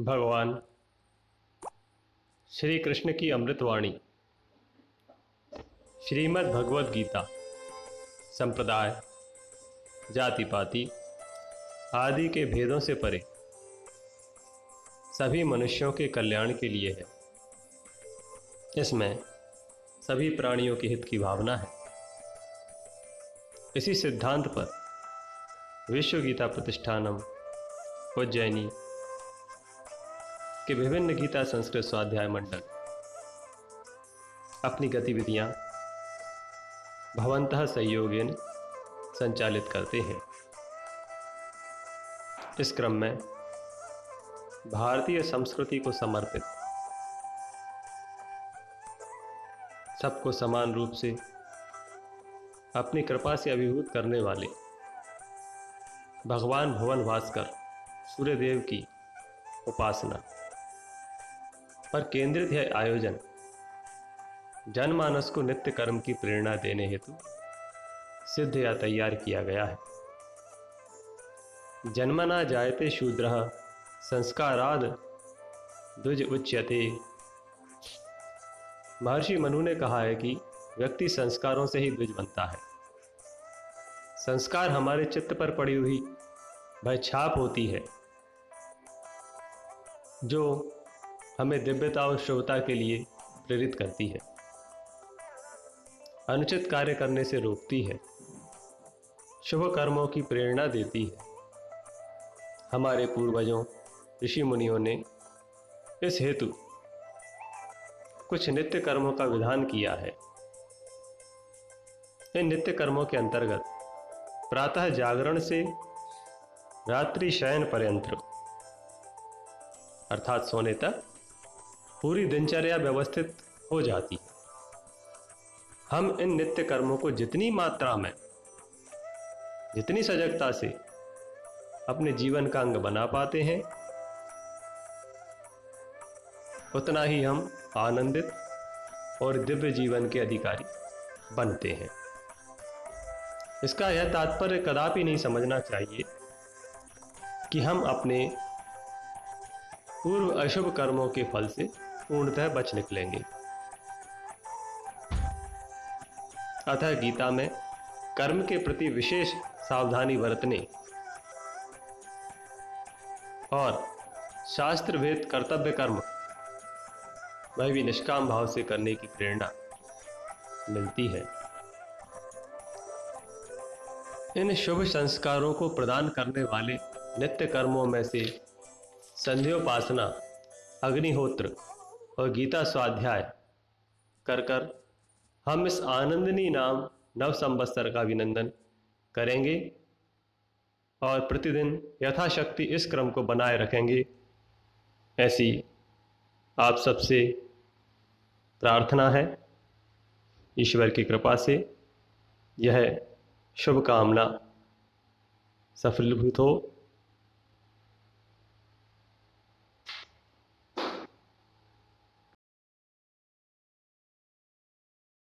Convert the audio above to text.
भगवान श्री कृष्ण की अमृतवाणी। श्रीमद् भगवद गीता संप्रदाय जाति पाति आदि के भेदों से परे। सभी मनुष्यों के कल्याण के लिए है। इसमें सभी प्राणियों के हित की भावना है। इसी सिद्धांत पर विश्व गीता प्रतिष्ठानम उज्जैनी के विभिन्न गीता संस्कृत स्वाध्याय मंडल। अपनी गतिविधियाँ भवंतः सहयोगिन संचालित करते हैं। इस क्रम में भारतीय संस्कृति को समर्पित, सबको समान रूप से अपनी कृपा से अभिभूत करने वाले भगवान भुवन भास्कर सूर्यदेव की उपासना। पर केंद्रित है आयोजन। जनमानस को नित्य कर्म की प्रेरणा देने हेतु सिद्ध या तैयार किया गया है। जन्मना जायते शूद्र संस्काराद द्विज उच्यते। महर्षि मनु ने कहा है कि व्यक्ति संस्कारों से ही द्विज बनता है। संस्कार हमारे चित्त पर पड़ी हुई वह छाप होती है, जो हमें दिव्यता और शुभता के लिए प्रेरित करती है। अनुचित कार्य करने से रोकती है। शुभ कर्मों की प्रेरणा देती है। हमारे पूर्वजों, ऋषि मुनियों ने इस हेतु कुछ नित्य कर्मों का विधान किया है। इन नित्य कर्मों के अंतर्गत प्रातः जागरण से रात्रि शयन पर्यंत, अर्थात सोने तक पूरी दिनचर्या व्यवस्थित हो जाती है। हम इन नित्य कर्मों को जितनी मात्रा में, जितनी सजगता से अपने जीवन का अंग बना पाते हैं, उतना ही हम आनंदित और दिव्य जीवन के अधिकारी बनते हैं। इसका यह तात्पर्य कदापि नहीं समझना चाहिए कि हम अपने पूर्व अशुभ कर्मों के फल से पूर्णतः बच निकलेंगे। अतः गीता में कर्म के प्रति विशेष सावधानी बरतने और शास्त्र भेद कर्तव्य कर्म, वह भी निष्काम भाव से करने की प्रेरणा मिलती है। इन शुभ संस्कारों को प्रदान करने वाले नित्य कर्मों में से संध्योपासना, अग्निहोत्र और गीता स्वाध्याय। कर कर। हम इस आनंदनी नाम नव संवत्सर का अभिनंदन करेंगे और प्रतिदिन यथाशक्ति इस क्रम को बनाए रखेंगे। ऐसी आप सबसे प्रार्थना है। ईश्वर की कृपा से यह शुभकामना सफलीभूत हो।